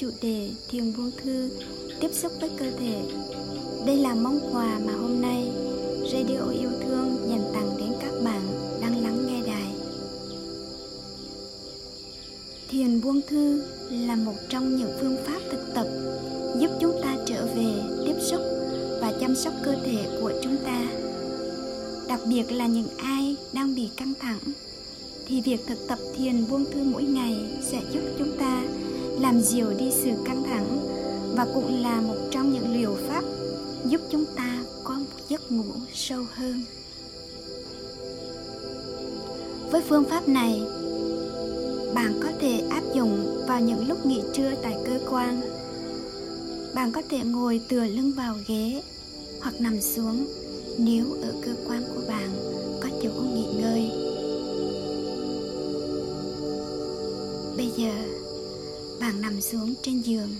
chủ đề thiền buông thư tiếp xúc với cơ thể. Đây là món quà mà hôm nay Radio Yêu Thương dành tặng đến các bạn đang lắng nghe đài. Thiền buông thư là một trong những phương pháp thực tập giúp chúng ta trở về tiếp xúc và chăm sóc cơ thể của chúng ta đặc biệt là những ai đang bị căng thẳng, thì việc thực tập thiền buông thư mỗi ngày sẽ giúp chúng ta làm dịu đi sự căng thẳng và cũng là một trong những liệu pháp giúp chúng ta có một giấc ngủ sâu hơn. Với phương pháp này, bạn có thể áp dụng vào những lúc nghỉ trưa tại cơ quan. Bạn có thể ngồi tựa lưng vào ghế hoặc nằm xuống nếu ở cơ quan của bạn có chỗ nghỉ ngơi. Bây giờ bạn nằm xuống trên giường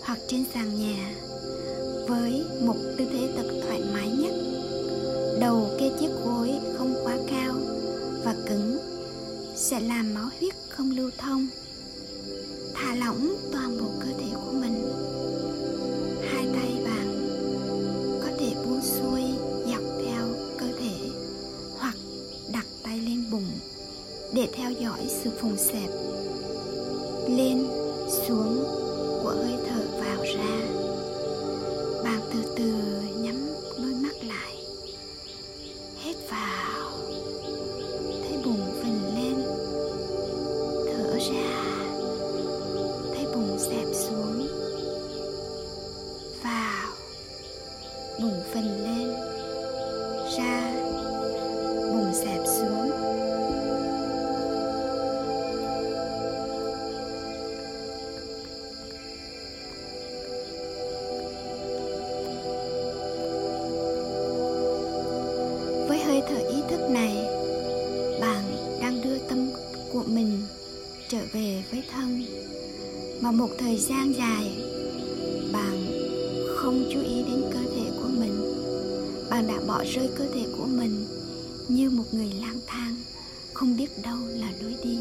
hoặc trên sàn nhà với một tư thế thật thoải mái nhất. Đầu kê chiếc gối không quá cao và cứng sẽ làm máu huyết không lưu thông, thả lỏng toàn bộ cơ thể của mình. Hai tay bạn có thể buông xuôi, dọc theo cơ thể hoặc đặt tay lên bụng để theo dõi sự phùng xẹp. Một thời gian dài, bạn không chú ý đến cơ thể của mình. Bạn đã bỏ rơi cơ thể của mình như một người lang thang, không biết đâu là lối đi.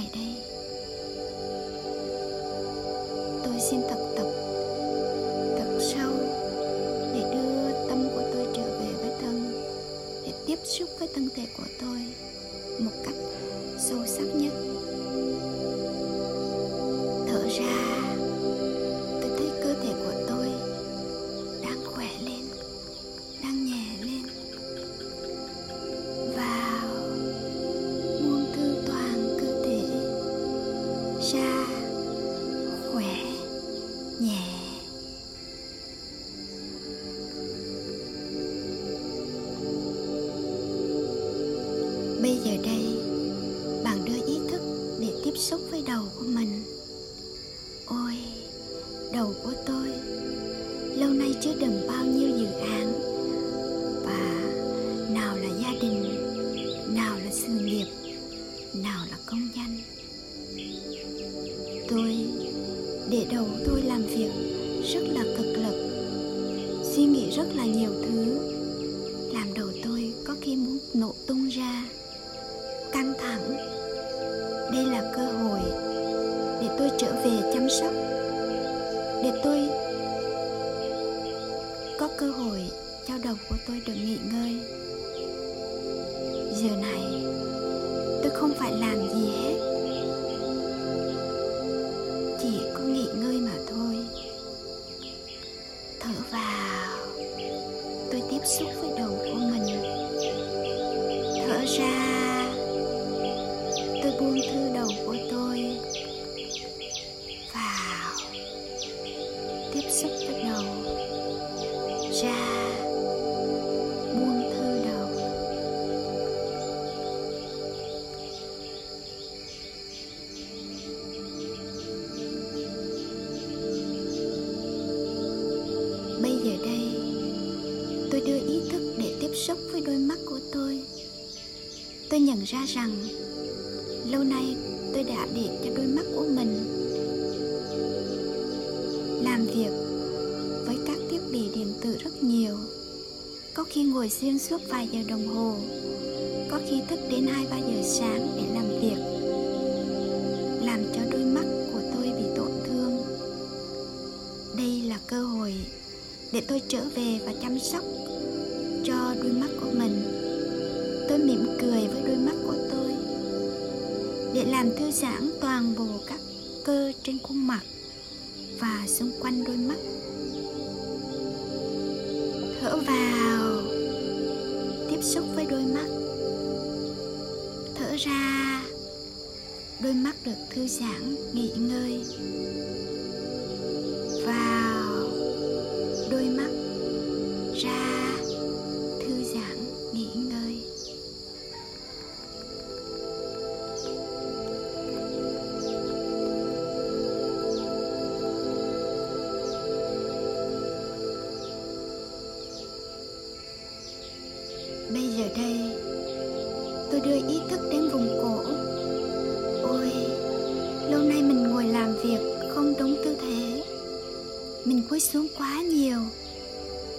Này đây. Tôi xin thực tập thật sâu để đưa tâm của tôi trở về với thân, để tiếp xúc với thân thể của tôi. Suy nghĩ rất là nhiều thứ. Làm đầu tôi có khi muốn nổ tung ra, căng thẳng. Đây là cơ hội để tôi trở về chăm sóc, để tôi có cơ hội cho đầu của tôi được nghỉ ngơi. Giờ này, tôi không phải làm gì hết. Tôi nhận ra rằng, lâu nay tôi đã để cho đôi mắt của mình làm việc với các thiết bị điện tử rất nhiều. Có khi ngồi xuyên suốt vài giờ đồng hồ, có khi thức đến hai, ba giờ sáng để làm việc, làm cho đôi mắt của tôi bị tổn thương. Đây là cơ hội để tôi trở về và chăm sóc cho đôi mắt của mình tôi mỉm cười với đôi mắt của tôi. Để làm thư giãn toàn bộ các cơ trên khuôn mặt và xung quanh đôi mắt. Thở vào, tiếp xúc với đôi mắt. Thở ra, đôi mắt được thư giãn nghỉ ngơi. Đây. Tôi đưa ý thức đến vùng cổ. Ôi, lâu nay mình ngồi làm việc không đúng tư thế. Mình cúi xuống quá nhiều.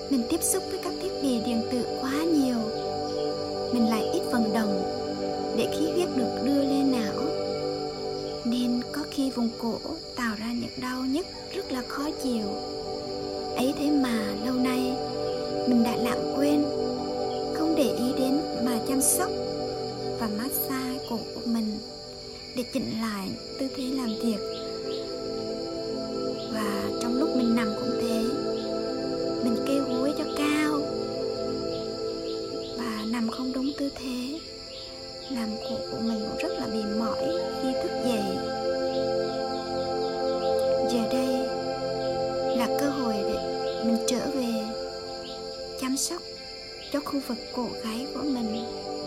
Mình tiếp xúc với các thiết bị điện tử quá nhiều. Mình lại ít vận động để khí huyết được đưa lên não. Nên có khi vùng cổ tạo ra những đau nhức rất là khó chịu. Ấy thế mà lâu nay mình đã lãng quên chăm sóc và massage cổ của mình để chỉnh lại tư thế làm việc. Và trong lúc mình nằm cũng thế, mình kêu gối cho cao và nằm không đúng tư thế, làm cổ của mình cũng rất là bị mỏi khi thức dậy. Giờ đây là cơ hội để mình trở về chăm sóc cho khu vực cổ gáy của mình mình.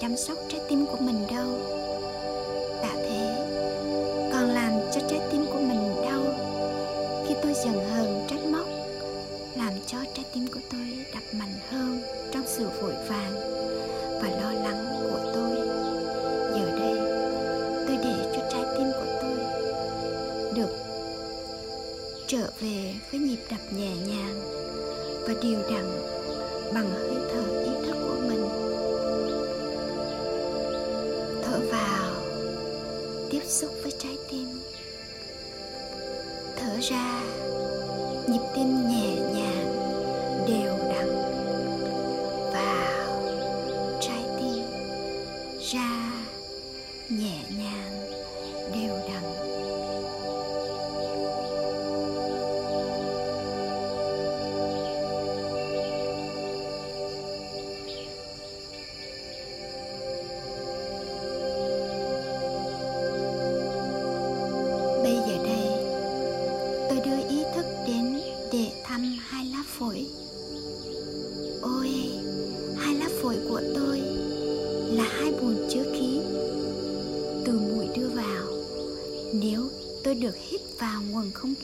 Chăm sóc trái tim của mình đâu.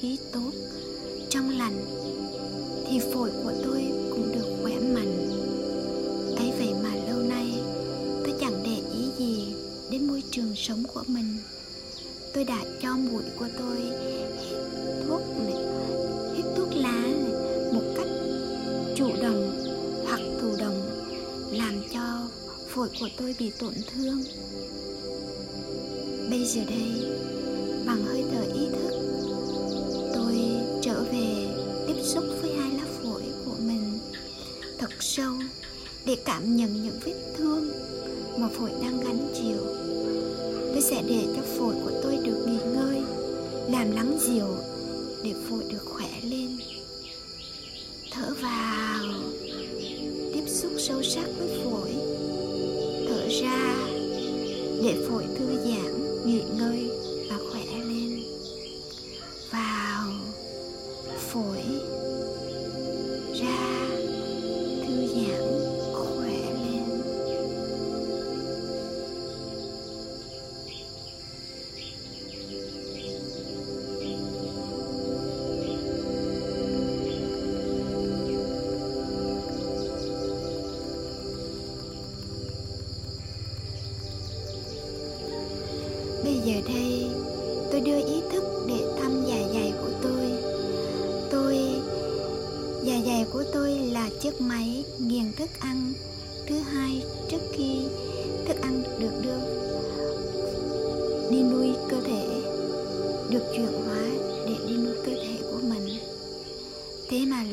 Khí tốt. Trong lành thì phổi của tôi cũng được khỏe mạnh. Ấy vậy mà lâu nay tôi chẳng để ý gì đến môi trường sống của mình. Tôi đã cho mũi của tôi hít thuốc này, hít thuốc lá này, một cách chủ động hoặc thụ động làm cho phổi của tôi bị tổn thương. Bây giờ đây bằng hơi thở ý thức sâu để cảm nhận những vết thương mà phổi đang gánh chịu. Tôi sẽ để cho phổi của tôi được nghỉ ngơi, làm lắng dịu để phổi được khỏe lên. Thở vào, tiếp xúc sâu sắc với phổi. Thở ra để phổi thư giãn, nghỉ ngơi.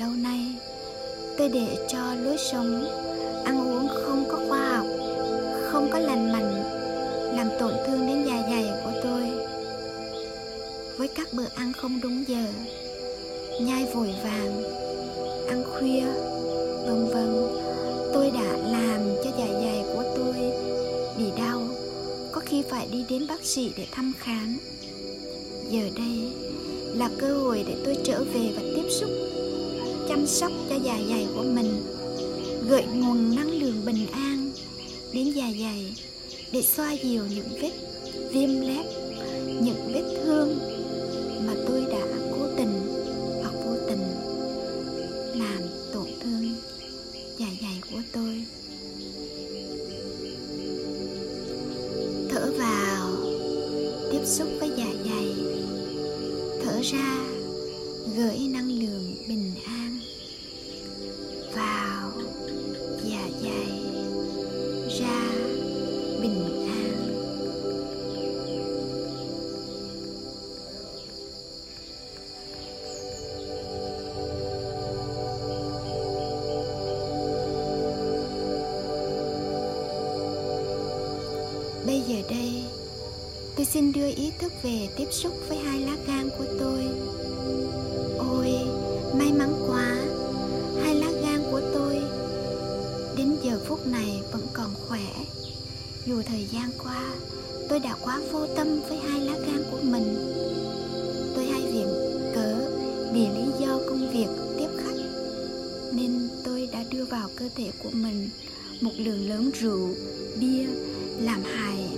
Lâu nay, tôi để cho lối sống, ăn uống không có khoa học, không có lành mạnh, làm tổn thương đến dạ dày của tôi. Với các bữa ăn không đúng giờ, nhai vội vàng, ăn khuya, vân vân, tôi đã làm cho dạ dày của tôi bị đau, có khi phải đi đến bác sĩ để thăm khám. Giờ đây là cơ hội để tôi trở về và tiếp xúc chăm sóc cho dạ dày của mình gợi nguồn năng lượng bình an đến dạ dày để xoa dịu những vết viêm loét giờ đây. Tôi xin đưa ý thức về tiếp xúc với hai lá gan của tôi. Ôi, may mắn quá. Hai lá gan của tôi đến giờ phút này vẫn còn khỏe. Dù thời gian qua, tôi đã quá vô tâm với hai lá gan của mình. Tôi hay viện cớ vì lý do công việc tiếp khách, nên tôi đã đưa vào cơ thể của mình một lượng lớn rượu, bia làm hại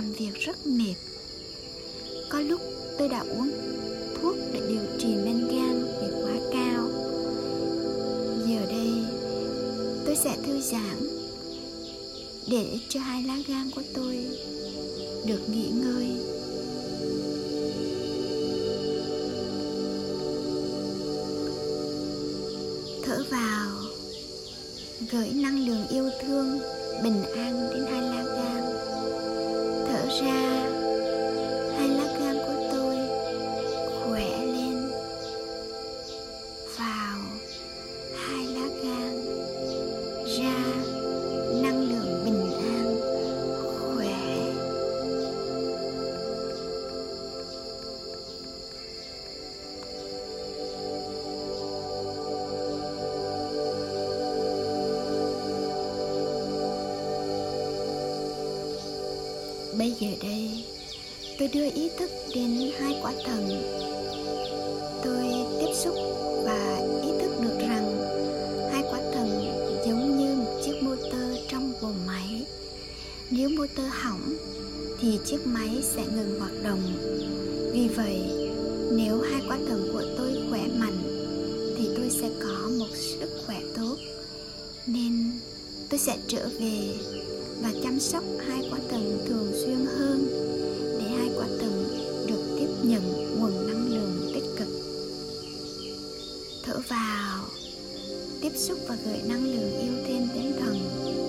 làm việc rất mệt. Có lúc tôi đã uống thuốc để điều trị men gan vì quá cao. Giờ đây, tôi sẽ thư giãn để cho hai lá gan của tôi được nghỉ ngơi. Thở vào, gửi năng lượng yêu thương, bình an đến hai lá gan thở đưa ý thức đến hai quả thần. Tôi tiếp xúc và ý thức được rằng hai quả thần giống như một chiếc motor trong bồn máy. Nếu motor hỏng, thì chiếc máy sẽ ngừng hoạt động. Vì vậy, nếu hai quả thần của tôi khỏe mạnh, thì tôi sẽ có một sức khỏe tốt. Nên tôi sẽ trở về và chăm sóc hai quả thần thường xuyên hơn nhận nguồn năng lượng tích cực. Thở vào, tiếp xúc và gửi năng lượng yêu thương đến thần.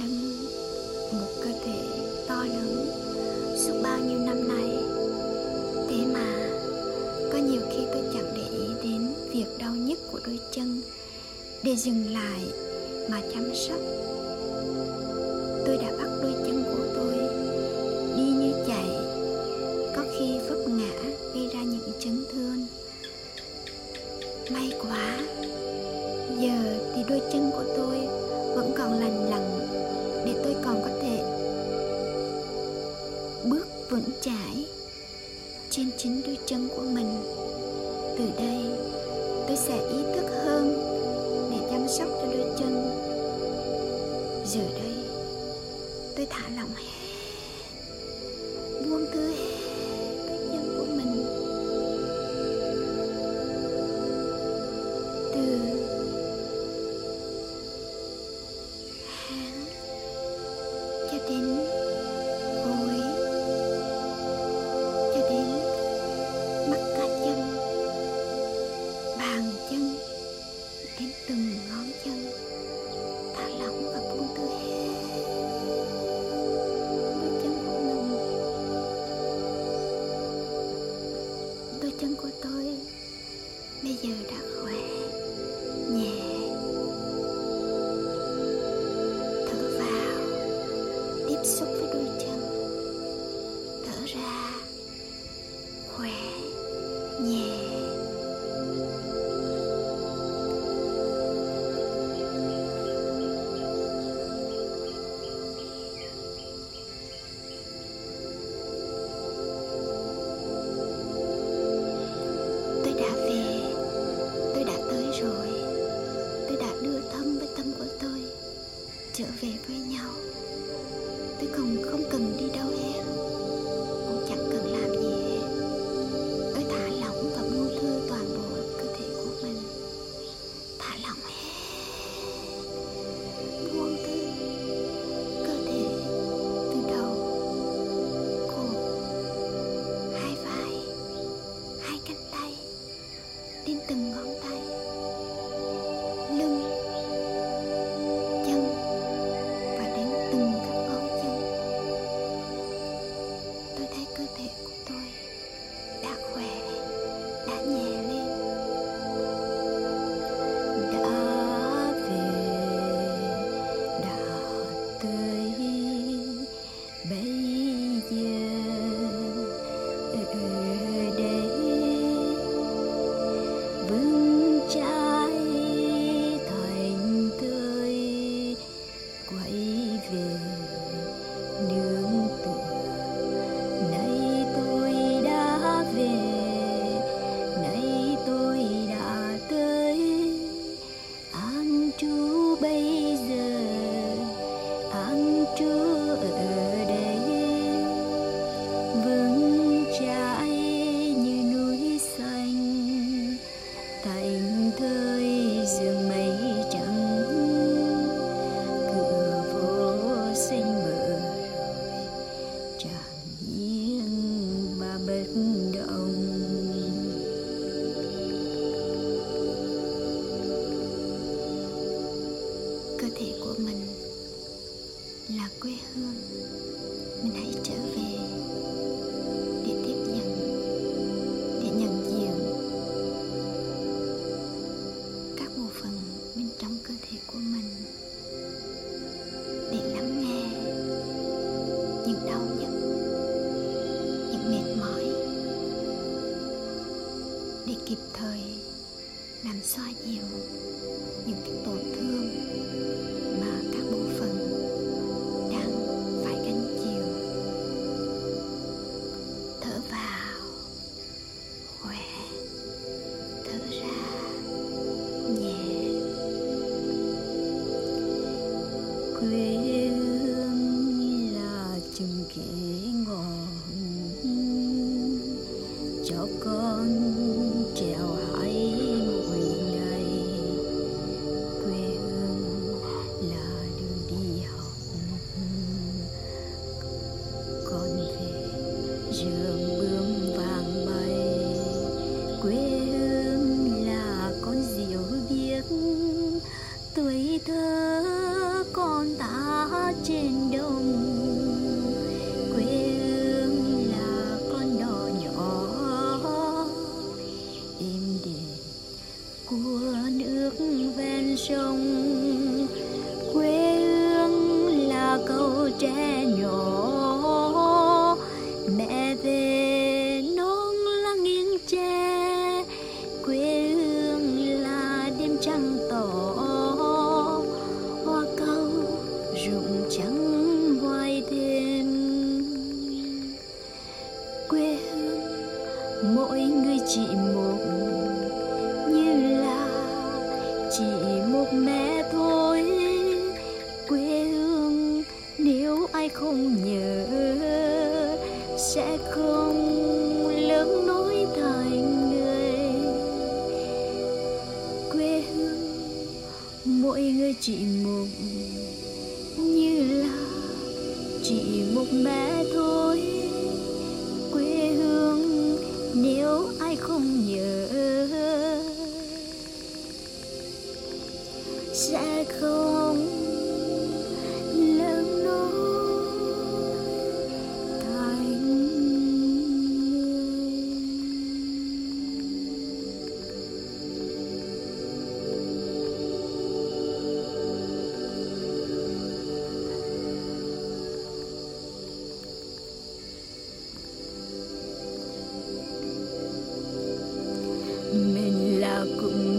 lưng một cơ thể to lớn suốt bao nhiêu năm nay. Thế mà, có nhiều khi tôi chẳng để ý đến việc đau nhức của đôi chân để dừng lại mà chăm sóc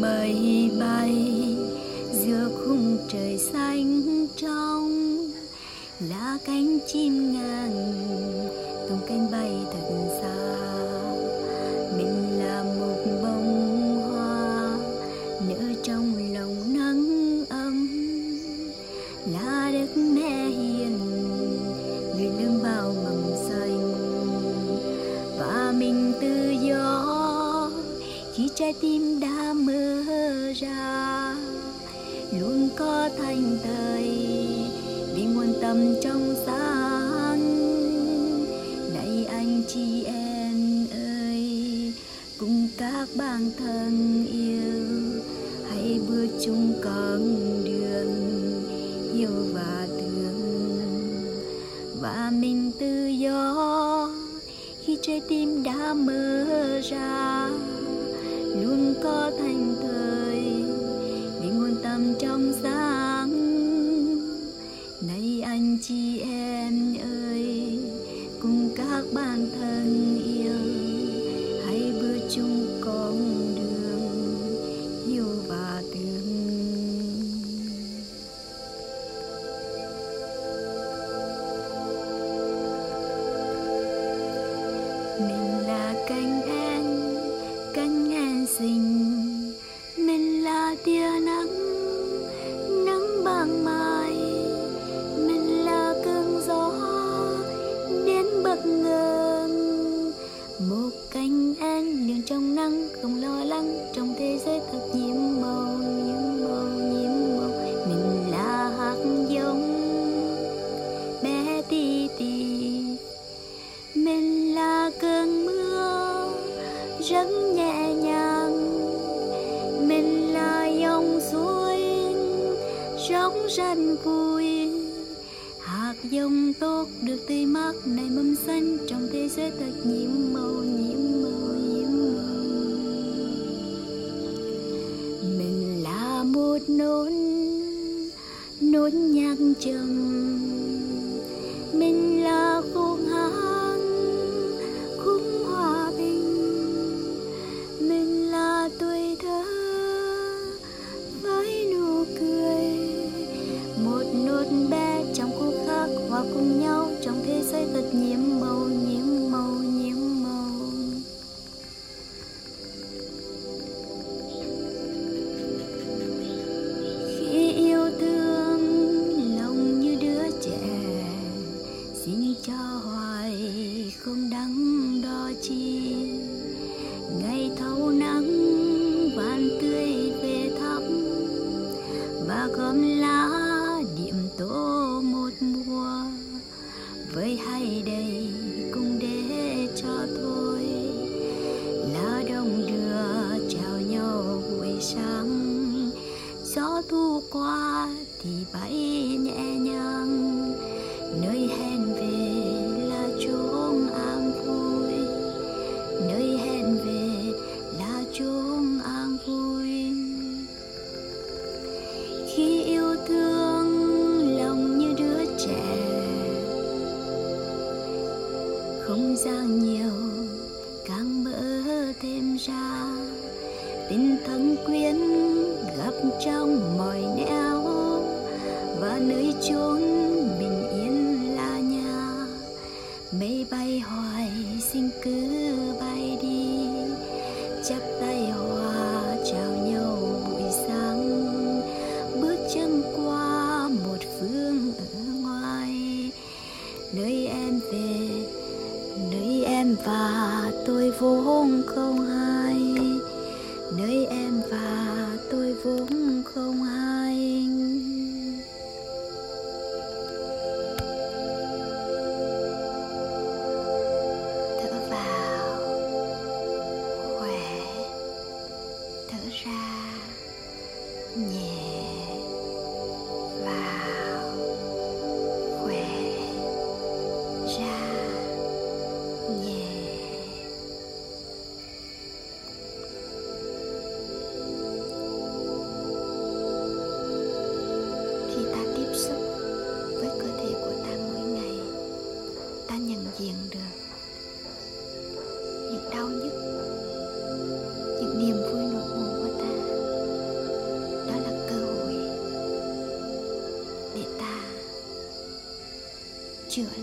mây bay giữa khung trời xanh trong là cánh chim ngàn tung cánh bay thật xa. có thành thời, vì nguồn tâm trong sáng. Nay anh chị em ơi, cùng các bạn thân yêu. dòng tốt được tươi mát này mâm xanh trong thế giới thật nhiễm màu nhiễm màu nhiễm màu. Mình là một nốt nốt nhạc trầm. 你ティバリー空空啊 to.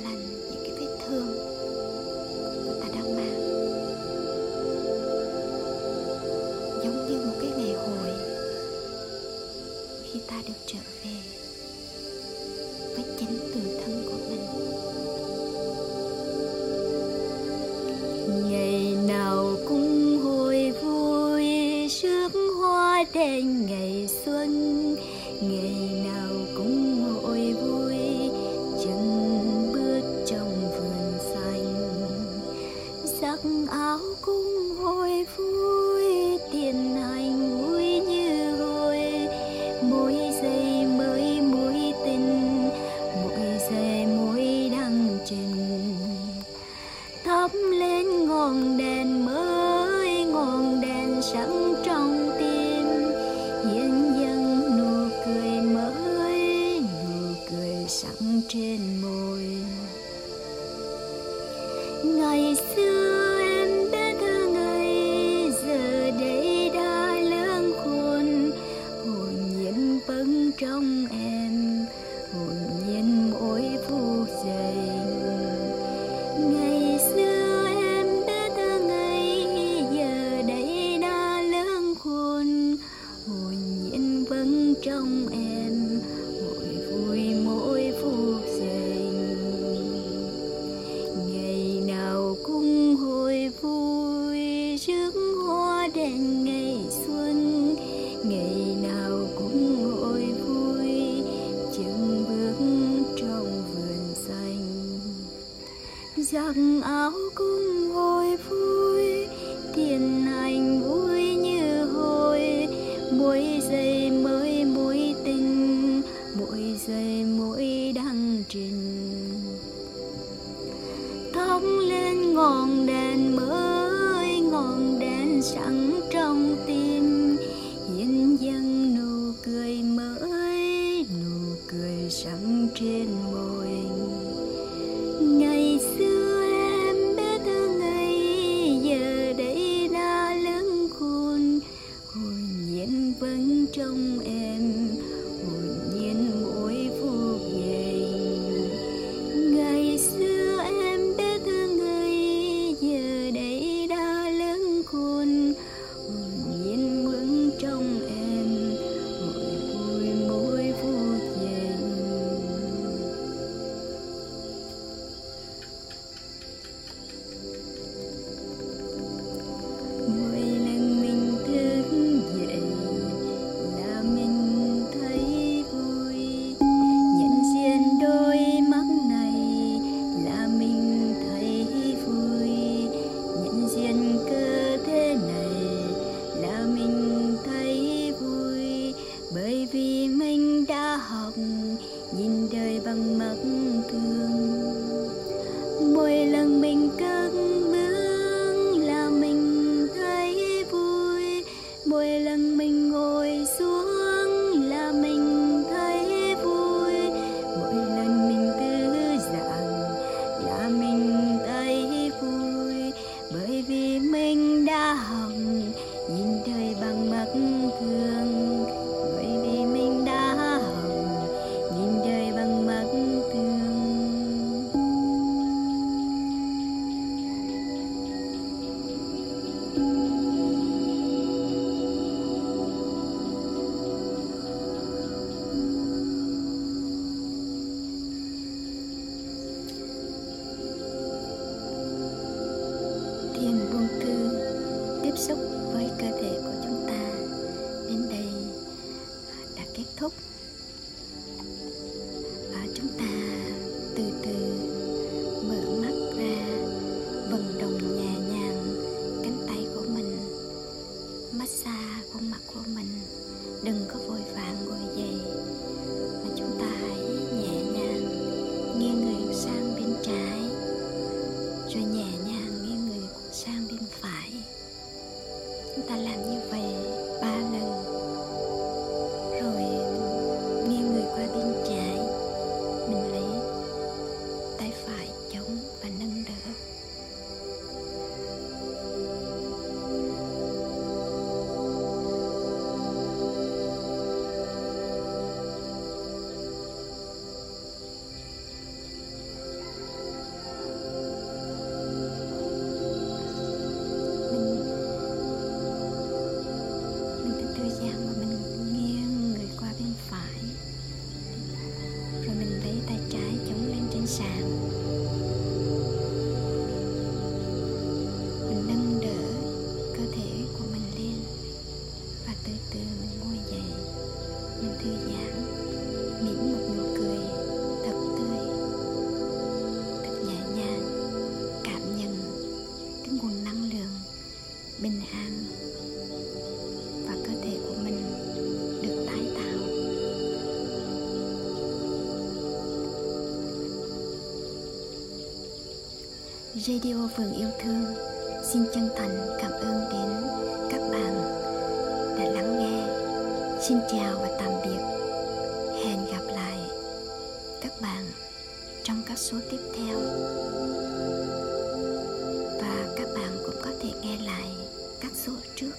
Radio Vườn Yêu Thương xin chân thành cảm ơn đến các bạn đã lắng nghe. Xin chào và tạm biệt. Hẹn gặp lại các bạn trong các số tiếp theo. Và các bạn cũng có thể nghe lại các số trước.